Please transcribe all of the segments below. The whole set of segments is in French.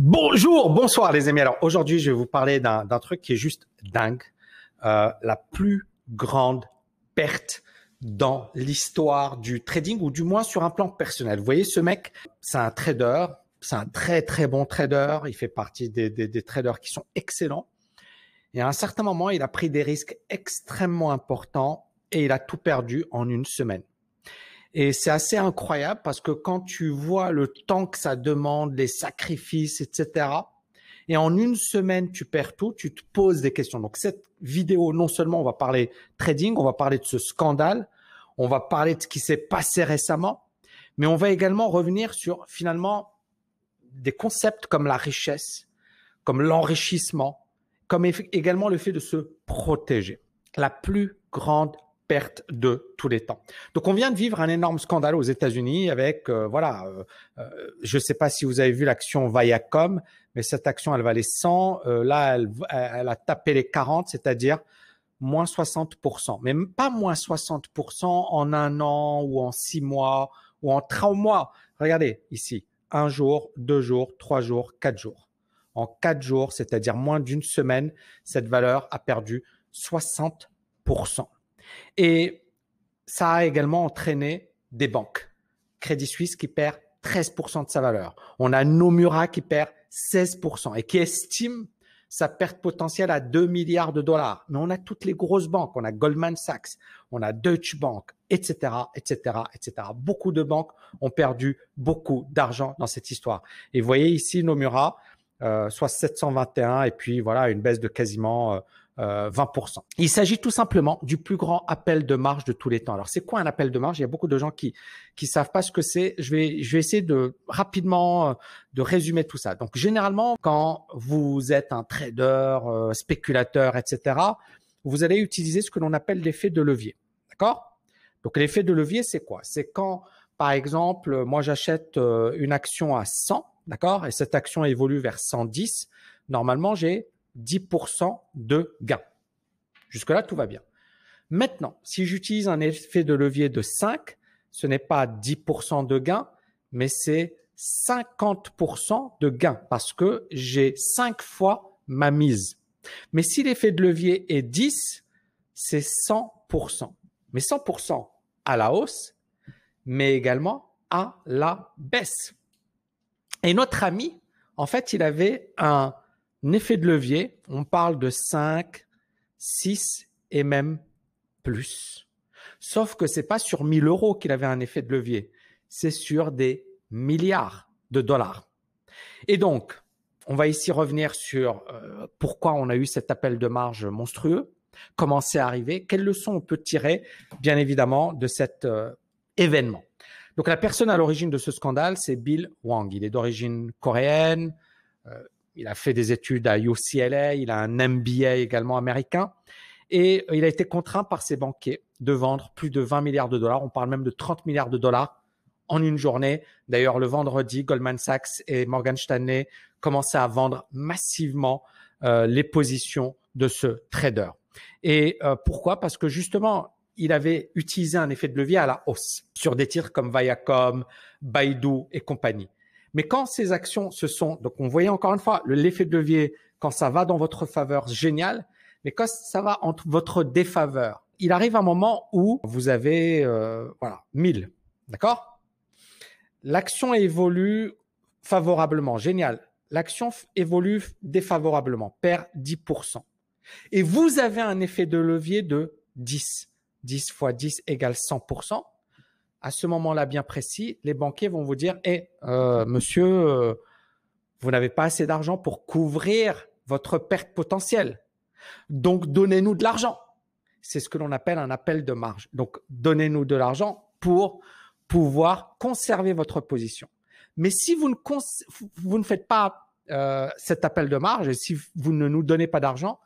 Bonjour, bonsoir les amis. Alors aujourd'hui, je vais vous parler d'un truc qui est juste dingue. Euh, la plus grande perte dans l'histoire du trading ou du moins sur un plan personnel. Vous voyez, ce mec, c'est un trader, c'est un très très bon trader. Il fait partie des, traders qui sont excellents. Et à un certain moment, il a pris des risques extrêmement importants et il a tout perdu en une semaine. Et c'est assez incroyable parce que quand tu vois le temps que ça demande, les sacrifices, etc., et en une semaine, tu perds tout, tu te poses des questions. Donc cette vidéo, non seulement on va parler trading, on va parler de ce scandale, on va parler de ce qui s'est passé récemment, mais on va également revenir sur finalement des concepts comme la richesse, comme l'enrichissement, comme également le fait de se protéger. La plus grande perte de tous les temps. Donc on vient de vivre un énorme scandale aux États-Unis avec euh, voilà, euh, euh, je ne sais pas si vous avez vu l'action Viacom, mais cette action elle valait 100, là elle, elle, a tapé les 40, c'est-à-dire moins 60%, mais pas moins 60% en un an ou en six mois ou en trois mois. Regardez ici, un jour, deux jours, trois jours, quatre jours. En quatre jours, c'est-à-dire moins d'une semaine, cette valeur a perdu 60%. Et ça a également entraîné des banques. Crédit Suisse qui perd 13% de sa valeur. On a Nomura qui perd 16% et qui estime sa perte potentielle à 2 milliards de dollars. Mais on a toutes les grosses banques. On a Goldman Sachs, on a Deutsche Bank, etc., etc., etc. Beaucoup de banques ont perdu beaucoup d'argent dans cette histoire. Et vous voyez ici Nomura, euh, soit 721 et puis voilà une baisse de quasiment euh, 20%. Euh, Il s'agit tout simplement du plus grand appel de marge de tous les temps. Alors c'est quoi un appel de marge Il y a beaucoup de gens qui qui savent pas ce que c'est. Je vais je vais essayer de rapidement euh, de résumer tout ça. Donc généralement quand vous êtes un trader, euh, spéculateur, etc., vous allez utiliser ce que l'on appelle l'effet de levier. D'accord? Donc l'effet de levier c'est quoi? C'est quand par exemple moi j'achète une action à 100, d'accord, et cette action évolue vers 110. Normalement j'ai 10% de gain. Jusque-là, tout va bien. Maintenant, si j'utilise un effet de levier de 5, ce n'est pas 10% de gain, mais c'est 50% de gain parce que j'ai 5 fois ma mise. Mais si l'effet de levier est 10, c'est 100%. Mais 100% à la hausse, mais également à la baisse. Et notre ami, en fait, il avait un effet de levier, on parle de 5, 6 et même plus. Sauf que c'est pas sur 1000 euros qu'il avait un effet de levier, c'est sur des milliards de dollars. Et donc, on va ici revenir sur euh, pourquoi on a eu cet appel de marge monstrueux, comment c'est arrivé, quelles leçons on peut tirer, bien évidemment, de cet euh, événement. Donc, la personne à l'origine de ce scandale, c'est Bill Wang. Il est d'origine coréenne. Euh, il a fait des études à UCLA, il a un MBA également américain. Et il a été contraint par ses banquiers de vendre plus de 20 milliards de dollars. On parle même de 30 milliards de dollars en une journée. D'ailleurs, le vendredi, Goldman Sachs et Morgan Stanley commençaient à vendre massivement euh, les positions de ce trader. Et euh, pourquoi? Parce que justement, il avait utilisé un effet de levier à la hausse sur des titres comme Viacom, Baidu et compagnie. Mais quand ces actions se sont, donc on voyait encore une fois l'effet de levier, quand ça va dans votre faveur, génial. Mais quand ça va entre votre défaveur, il arrive un moment où vous avez, euh, voilà, 1000. D'accord? L'action évolue favorablement, génial. L'action évolue défavorablement, perd 10%. Et vous avez un effet de levier de 10. 10 fois 10 égale 100% à ce moment-là bien précis, les banquiers vont vous dire, eh, euh, monsieur, euh, vous n'avez pas assez d'argent pour couvrir votre perte potentielle. Donc, donnez-nous de l'argent. C'est ce que l'on appelle un appel de marge. Donc, donnez-nous de l'argent pour pouvoir conserver votre position. Mais si vous ne, faites pas euh, cet appel de marge et si vous ne nous donnez pas d'argent,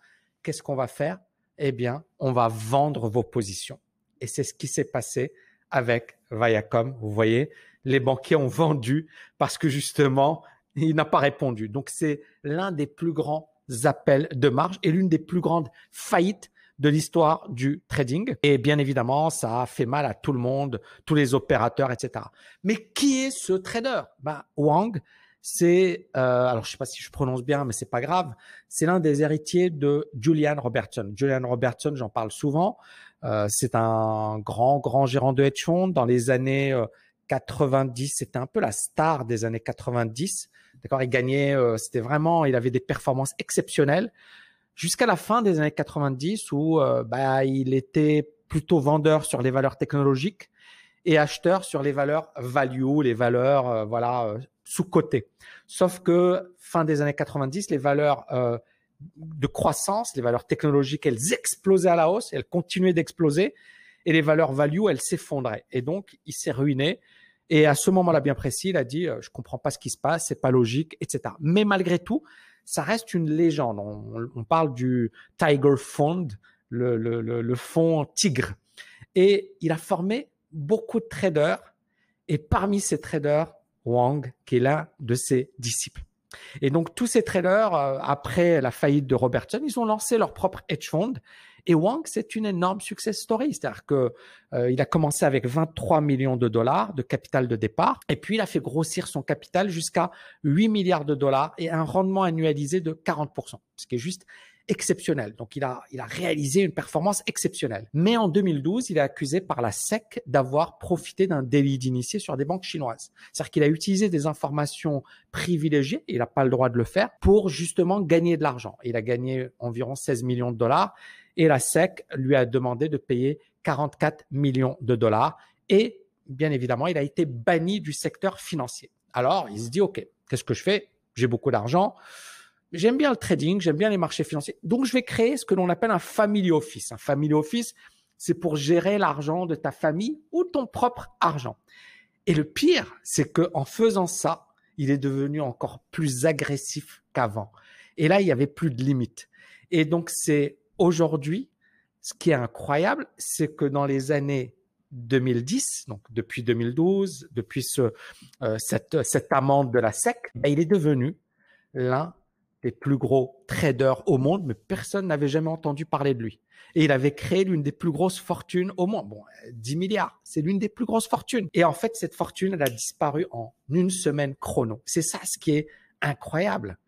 qu'est-ce qu'on va faire? Eh bien, on va vendre vos positions. Et c'est ce qui s'est passé avec Viacom. Vous voyez, les banquiers ont vendu parce que justement, il n'a pas répondu. Donc, c'est l'un des plus grands appels de marge et l'une des plus grandes faillites de l'histoire du trading. Et bien évidemment, ça a fait mal à tout le monde, tous les opérateurs, etc. Mais qui est ce trader? Bah, Wang, c'est, euh, alors je sais pas si je prononce bien, mais c'est pas grave. C'est l'un des héritiers de Julian Robertson. Julian Robertson, j'en parle souvent. Euh, c'est un grand, grand gérant de hedge fund dans les années 90. Euh, c'était un peu la star des années 90. D'accord, il gagnait, euh, c'était vraiment, il avait des performances exceptionnelles jusqu'à la fin des années 90 où bah, il était plutôt vendeur sur les valeurs technologiques et acheteur sur les valeurs value, les valeurs voilà sous côté. Sauf que fin des années 90, les valeurs de croissance, les valeurs technologiques, elles explosaient à la hausse, elles continuaient d'exploser, et les valeurs value, elles s'effondraient. Et donc, il s'est ruiné. Et à ce moment-là bien précis, il a dit, je comprends pas ce qui se passe, c'est pas logique, etc. Mais malgré tout, ça reste une légende. On, parle du Tiger Fund, le, le, le, fonds tigre. Et il a formé beaucoup de traders. Et parmi ces traders, Wang, qui est l'un de ses disciples. Et donc tous ces traders, euh, après la faillite de Robertson, ils ont lancé leur propre hedge fund. Et Wang, c'est une énorme success story. C'est-à-dire que euh, il a commencé avec 23 millions de dollars de capital de départ, et puis il a fait grossir son capital jusqu'à 8 milliards de dollars et un rendement annualisé de 40%, ce qui est juste exceptionnel. Donc il a, il a réalisé une performance exceptionnelle. Mais en 2012, il est accusé par la SEC d'avoir profité d'un délit d'initié sur des banques chinoises. C'est-à-dire qu'il a utilisé des informations privilégiées, il n'a pas le droit de le faire, pour justement gagner de l'argent. Il a gagné environ 16 millions de dollars et la SEC lui a demandé de payer 44 millions de dollars et bien évidemment, il a été banni du secteur financier. Alors, il se dit, OK, qu'est-ce que je fais? J'ai beaucoup d'argent. J'aime bien le trading, j'aime bien les marchés financiers. Donc, je vais créer ce que l'on appelle un family office. Un family office, c'est pour gérer l'argent de ta famille ou ton propre argent. Et le pire, c'est que en faisant ça, il est devenu encore plus agressif qu'avant. Et là, il y avait plus de limites. Et donc, c'est Aujourd'hui, ce qui est incroyable, c'est que dans les années 2010, donc depuis 2012, depuis ce, euh, cette, cette amende de la SEC, ben, il est devenu l'un des plus gros traders au monde, mais personne n'avait jamais entendu parler de lui. Et il avait créé l'une des plus grosses fortunes au monde. Bon, 10 milliards, c'est l'une des plus grosses fortunes. Et en fait, cette fortune, elle a disparu en une semaine chrono. C'est ça ce qui est incroyable.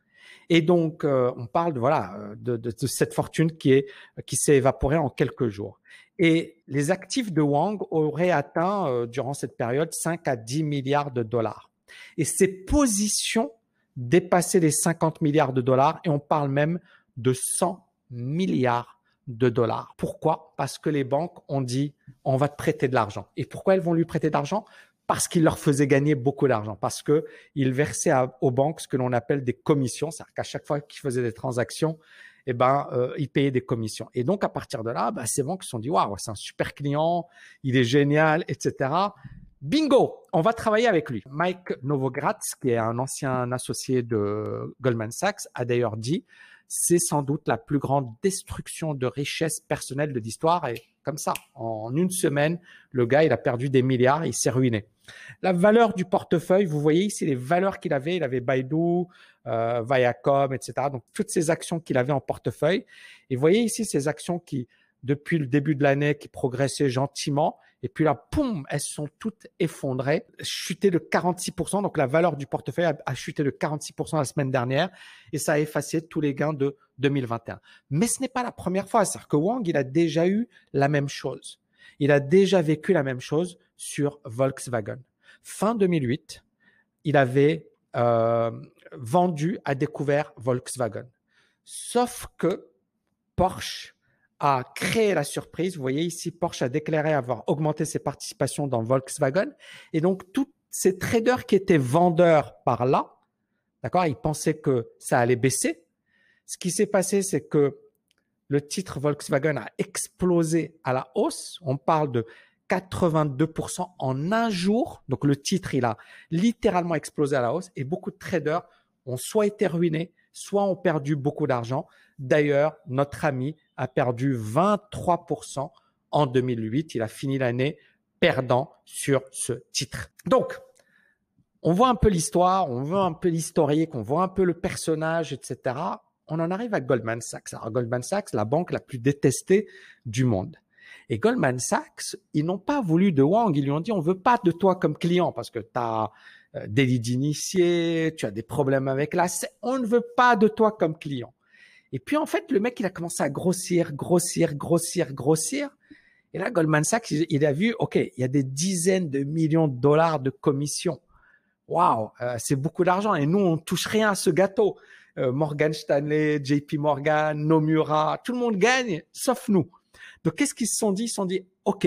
Et donc, euh, on parle de voilà de, de, de, cette fortune qui est qui s'est évaporée en quelques jours. Et les actifs de Wang auraient atteint euh, durant cette période 5 à 10 milliards de dollars. Et ses positions dépassaient les 50 milliards de dollars et on parle même de 100 milliards de dollars. Pourquoi? Parce que les banques ont dit on va te prêter de l'argent. Et pourquoi elles vont lui prêter d'argent? Parce qu'il leur faisait gagner beaucoup d'argent, parce que il versait aux banques ce que l'on appelle des commissions, c'est-à-dire qu'à chaque fois qu'ils faisaient des transactions, eh ben, euh, ils payaient des commissions. Et donc à partir de là, bah, ces banques se sont dit waouh, c'est un super client, il est génial, etc. Bingo, on va travailler avec lui. Mike Novogratz, qui est un ancien associé de Goldman Sachs, a d'ailleurs dit c'est sans doute la plus grande destruction de richesse personnelle de l'histoire. Et comme ça, en une semaine, le gars, il a perdu des milliards, il s'est ruiné. La valeur du portefeuille, vous voyez ici les valeurs qu'il avait. Il avait Baidu, euh, Viacom, etc. Donc toutes ces actions qu'il avait en portefeuille. Et vous voyez ici ces actions qui, depuis le début de l'année, qui progressaient gentiment. Et puis là, poum, elles sont toutes effondrées, chuté de 46%. Donc la valeur du portefeuille a, chuté de 46% la semaine dernière et ça a effacé tous les gains de 2021. Mais ce n'est pas la première fois. C'est-à-dire que Wang, il a déjà eu la même chose. Il a déjà vécu la même chose sur Volkswagen. Fin 2008, il avait euh, vendu, à découvert Volkswagen. Sauf que Porsche a créé la surprise. Vous voyez ici, Porsche a déclaré avoir augmenté ses participations dans Volkswagen. Et donc, tous ces traders qui étaient vendeurs par là, d'accord, ils pensaient que ça allait baisser. Ce qui s'est passé, c'est que le titre Volkswagen a explosé à la hausse. On parle de 82% en un jour. Donc, le titre, il a littéralement explosé à la hausse et beaucoup de traders ont soit été ruinés, soit ont perdu beaucoup d'argent. D'ailleurs, notre ami a perdu 23% en 2008. Il a fini l'année perdant sur ce titre. Donc, on voit un peu l'histoire, on voit un peu l'historique, on voit un peu le personnage, etc. On en arrive à Goldman Sachs. Alors, Goldman Sachs, la banque la plus détestée du monde. Et Goldman Sachs, ils n'ont pas voulu de Wang. Ils lui ont dit, on veut pas de toi comme client parce que tu as euh, délit d'initié, tu as des problèmes avec la on ne veut pas de toi comme client. Et puis en fait, le mec, il a commencé à grossir, grossir, grossir, grossir. Et là, Goldman Sachs, il a vu, OK, il y a des dizaines de millions de dollars de commissions. Waouh, euh, c'est beaucoup d'argent. Et nous, on touche rien à ce gâteau. Euh, Morgan Stanley, JP Morgan, Nomura, tout le monde gagne, sauf nous. Donc, qu'est-ce qu'ils se sont dit? Ils se sont dit, OK,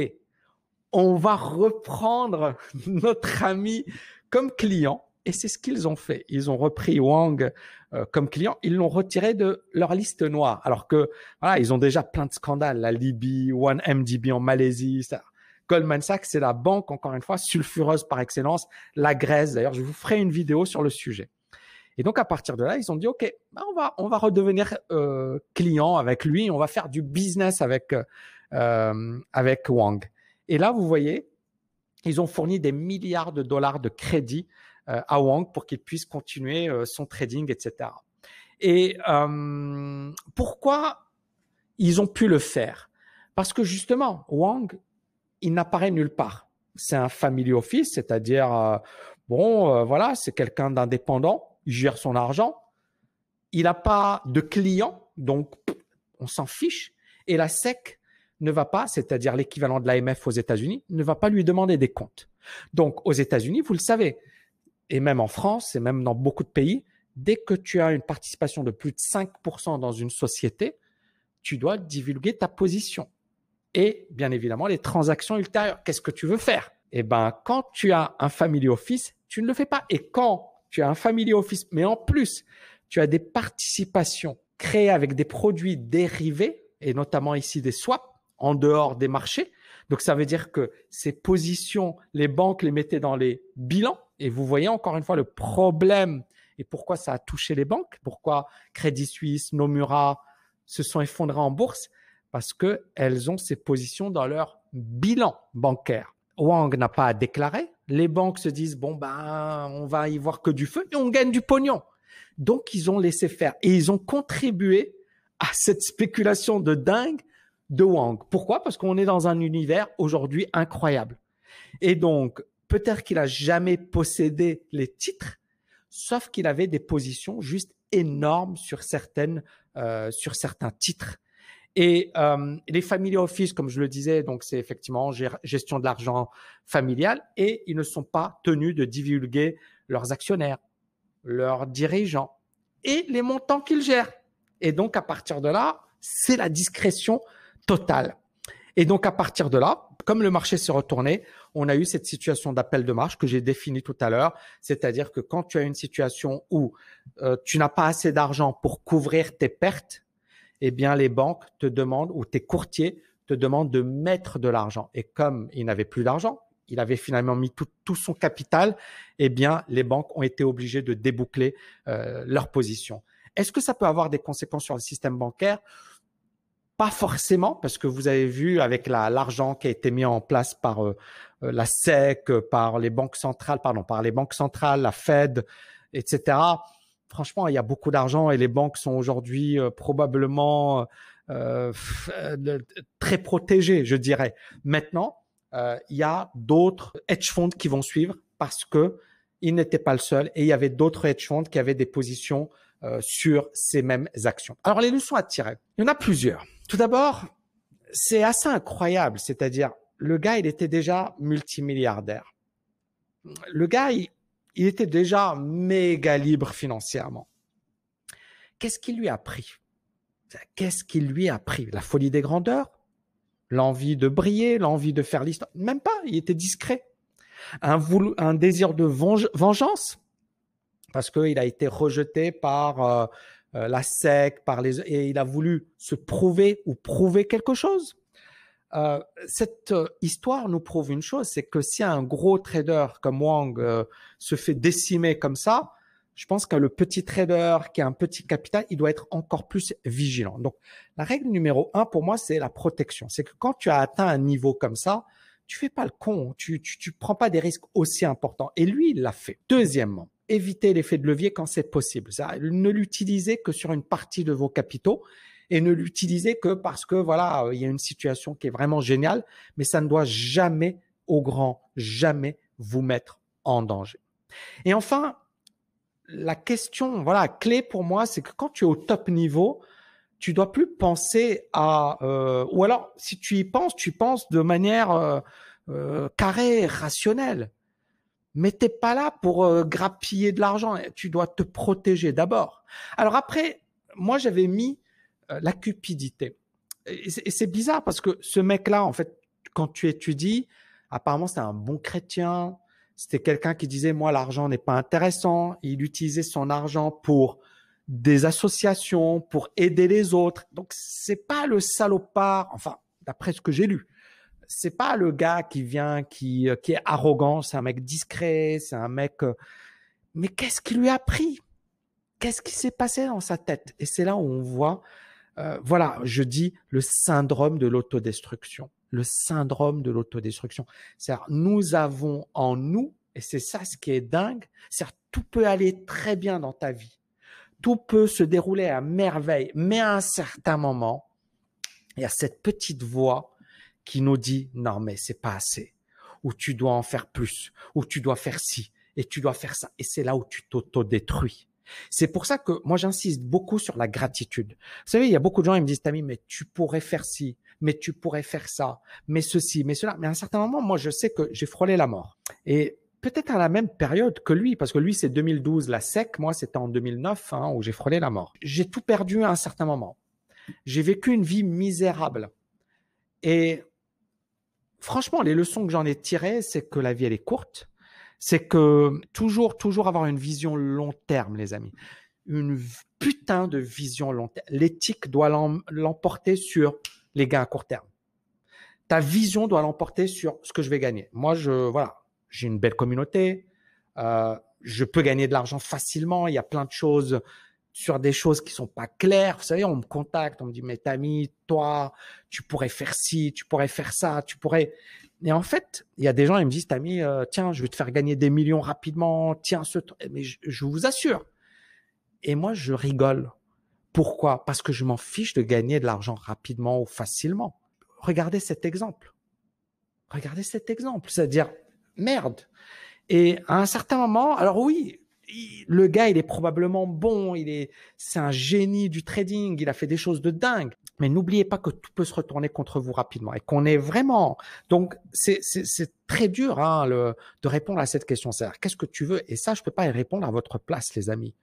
on va reprendre notre ami comme client. Et c'est ce qu'ils ont fait. Ils ont repris Wang euh, comme client. Ils l'ont retiré de leur liste noire. Alors que, voilà, ils ont déjà plein de scandales. La Libye, OneMDB en Malaisie, ça. Goldman Sachs, c'est la banque, encore une fois, sulfureuse par excellence. La Grèce, d'ailleurs, je vous ferai une vidéo sur le sujet. Et donc à partir de là, ils ont dit ok, bah, on va on va redevenir euh, client avec lui, on va faire du business avec euh, avec Wang. Et là, vous voyez, ils ont fourni des milliards de dollars de crédit euh, à Wang pour qu'il puisse continuer euh, son trading, etc. Et euh, pourquoi ils ont pu le faire? Parce que justement, Wang, il n'apparaît nulle part. C'est un family office, c'est-à-dire bon, voilà, c'est quelqu'un d'indépendant, il gère son argent, il n'a pas de clients, donc on s'en fiche. Et la SEC ne va pas, c'est-à-dire l'équivalent de l'AMF aux États-Unis, ne va pas lui demander des comptes. Donc aux États-Unis, vous le savez, et même en France, et même dans beaucoup de pays, dès que tu as une participation de plus de 5% dans une société, tu dois divulguer ta position. Et bien évidemment, les transactions ultérieures. Qu'est-ce que tu veux faire? Eh ben, quand tu as un family office, tu ne le fais pas. Et quand tu as un family office, mais en plus, tu as des participations créées avec des produits dérivés, et notamment ici des swaps, en dehors des marchés. Donc ça veut dire que ces positions, les banques les mettaient dans les bilans. Et vous voyez encore une fois le problème et pourquoi ça a touché les banques, pourquoi Crédit Suisse, Nomura se sont effondrés en bourse, parce que elles ont ces positions dans leur bilan bancaire. Wang n'a pas à déclarer. Les banques se disent bon ben on va y voir que du feu et on gagne du pognon. Donc ils ont laissé faire et ils ont contribué à cette spéculation de dingue de Wang. Pourquoi? Parce qu'on est dans un univers aujourd'hui incroyable. Et donc, peut-être qu'il a jamais possédé les titres, sauf qu'il avait des positions juste énormes sur certaines, euh, sur certains titres. Et euh, les family office, comme je le disais, donc c'est effectivement gestion de l'argent familial, et ils ne sont pas tenus de divulguer leurs actionnaires, leurs dirigeants et les montants qu'ils gèrent. Et donc à partir de là, c'est la discrétion Total. Et donc à partir de là, comme le marché s'est retourné, on a eu cette situation d'appel de marge que j'ai définie tout à l'heure, c'est-à-dire que quand tu as une situation où euh, tu n'as pas assez d'argent pour couvrir tes pertes, eh bien les banques te demandent ou tes courtiers te demandent de mettre de l'argent. Et comme il n'avait plus d'argent, il avait finalement mis tout, son capital, eh bien les banques ont été obligées de déboucler euh, leur position. Est-ce que ça peut avoir des conséquences sur le système bancaire? Pas forcément, parce que vous avez vu avec l'argent qui a été mis en place par euh, euh, la SEC, par les banques centrales, pardon, par les banques centrales, la Fed, etc. Franchement, il y a beaucoup d'argent et les banques sont aujourd'hui euh, probablement très protégées, je dirais. Maintenant, il y a d'autres hedge funds qui vont suivre parce que il n'était pas le seul et il y avait d'autres hedge funds qui avaient des positions sur ces mêmes actions. Alors les leçons à tirer, il y en a plusieurs. Tout d'abord, c'est assez incroyable, c'est-à-dire le gars, il était déjà multimilliardaire. Le gars, il, était déjà méga libre financièrement. Qu'est-ce qui lui a pris? Qu'est-ce qui lui a pris? La folie des grandeurs? L'envie de briller? L'envie de faire l'histoire? Même pas, il était discret. Un, un désir de vengeance? Parce qu'il a été rejeté par euh, euh, la SEC, par les et il a voulu se prouver ou prouver quelque chose. Euh, cette euh, histoire nous prouve une chose, c'est que si un gros trader comme Wang se fait décimer comme ça, je pense que le petit trader qui a un petit capital, il doit être encore plus vigilant. Donc, la règle numéro un pour moi, c'est la protection. C'est que quand tu as atteint un niveau comme ça, tu fais pas le con, tu, tu, tu prends pas des risques aussi importants. Et lui, il l'a fait. Deuxièmement, éviter l'effet de levier quand c'est possible. Ne l'utilisez que sur une partie de vos capitaux et ne l'utilisez que parce que voilà, il y a une situation qui est vraiment géniale, mais ça ne doit jamais, au grand jamais, vous mettre en danger. Et enfin, la question, voilà, clé pour moi, c'est que quand tu es au top niveau, tu dois plus penser à, euh, ou alors si tu y penses, tu penses de manière euh, euh, carrée, rationnelle. Mais t'es pas là pour euh, grappiller de l'argent. Tu dois te protéger d'abord. Alors après, moi j'avais mis euh, la cupidité. Et c'est bizarre parce que ce mec-là, en fait, quand tu étudies, apparemment c'était un bon chrétien. C'était quelqu'un qui disait moi l'argent n'est pas intéressant. Il utilisait son argent pour des associations pour aider les autres. Donc c'est pas le salopard, enfin d'après ce que j'ai lu, c'est pas le gars qui vient qui qui est arrogant, c'est un mec discret, c'est un mec. Euh, mais qu'est-ce qui lui a pris? Qu'est-ce qui s'est passé dans sa tête? Et c'est là où on voit, euh, voilà, je dis le syndrome de l'autodestruction, le syndrome de l'autodestruction. C'est-à-dire nous avons en nous, et c'est ça ce qui est dingue, c'est tout peut aller très bien dans ta vie tout peut se dérouler à merveille, mais à un certain moment, il y a cette petite voix qui nous dit non mais c'est pas assez, ou tu dois en faire plus, ou tu dois faire ci et tu dois faire ça, et c'est là où tu t'auto-détruis. C'est pour ça que moi j'insiste beaucoup sur la gratitude. Vous savez, il y a beaucoup de gens qui me disent Tami, mais tu pourrais faire ci, mais tu pourrais faire ça, mais ceci, mais cela. Mais à un certain moment, moi je sais que j'ai frôlé la mort. Et peut-être à la même période que lui, parce que lui, c'est 2012, la SEC, moi, c'était en 2009, hein, où j'ai frôlé la mort. J'ai tout perdu à un certain moment. J'ai vécu une vie misérable. Et franchement, les leçons que j'en ai tirées, c'est que la vie, elle est courte. C'est que toujours, toujours avoir une vision long terme, les amis. Une putain de vision long terme. L'éthique doit l'emporter sur les gains à court terme. Ta vision doit l'emporter sur ce que je vais gagner. Moi, je, voilà, j'ai une belle communauté, euh, je peux gagner de l'argent facilement. Il y a plein de choses sur des choses qui sont pas claires. Vous savez, on me contacte, on me dit, mais Tami, toi, tu pourrais faire ci, tu pourrais faire ça, tu pourrais. Et en fait, il y a des gens, ils me disent, Tami, euh, tiens, je vais te faire gagner des millions rapidement, tiens, ce Mais je, je vous assure. Et moi, je rigole. Pourquoi? Parce que je m'en fiche de gagner de l'argent rapidement ou facilement. Regardez cet exemple. Regardez cet exemple. C'est-à-dire, merde. Et à un certain moment, alors oui, le gars, il est probablement bon, il est, c'est un génie du trading, il a fait des choses de dingue. Mais n'oubliez pas que tout peut se retourner contre vous rapidement et qu'on est vraiment. Donc c'est c'est très dur hein, le, de répondre à cette question. C'est qu'est-ce que tu veux? Et ça, je peux pas y répondre à votre place, les amis.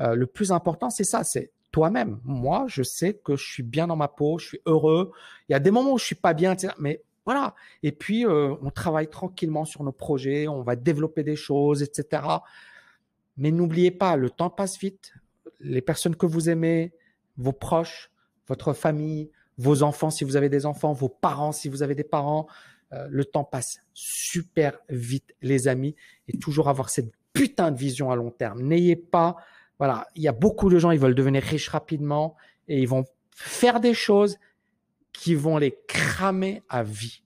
Euh, le plus important, c'est ça, c'est toi-même. Moi, je sais que je suis bien dans ma peau, je suis heureux. Il y a des moments où je suis pas bien, mais voilà. Et puis, euh, on travaille tranquillement sur nos projets, on va développer des choses, etc. Mais n'oubliez pas, le temps passe vite. Les personnes que vous aimez, vos proches, votre famille, vos enfants si vous avez des enfants, vos parents si vous avez des parents, euh, le temps passe super vite, les amis, et toujours avoir cette putain de vision à long terme. N'ayez pas, voilà, il y a beaucoup de gens, ils veulent devenir riches rapidement et ils vont faire des choses qui vont les cramer à vie.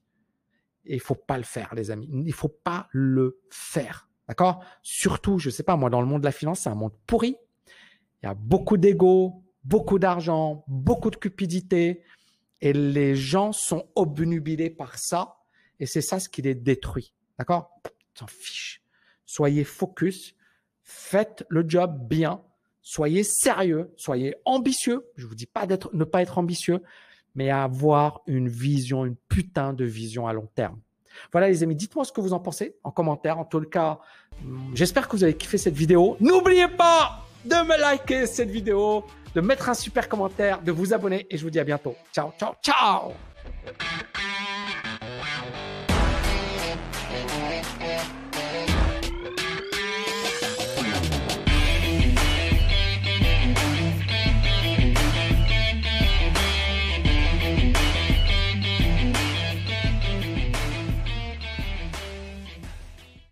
Et il faut pas le faire, les amis. Il faut pas le faire. D'accord? Surtout, je sais pas, moi, dans le monde de la finance, c'est un monde pourri. Il y a beaucoup d'ego, beaucoup d'argent, beaucoup de cupidité. Et les gens sont obnubilés par ça. Et c'est ça ce qui les détruit. D'accord? S'en fiche. Soyez focus. Faites le job bien. Soyez sérieux. Soyez ambitieux. Je vous dis pas d'être, ne pas être ambitieux mais avoir une vision, une putain de vision à long terme. Voilà les amis, dites-moi ce que vous en pensez en commentaire. En tout cas, hum, j'espère que vous avez kiffé cette vidéo. N'oubliez pas de me liker cette vidéo, de mettre un super commentaire, de vous abonner et je vous dis à bientôt. Ciao, ciao, ciao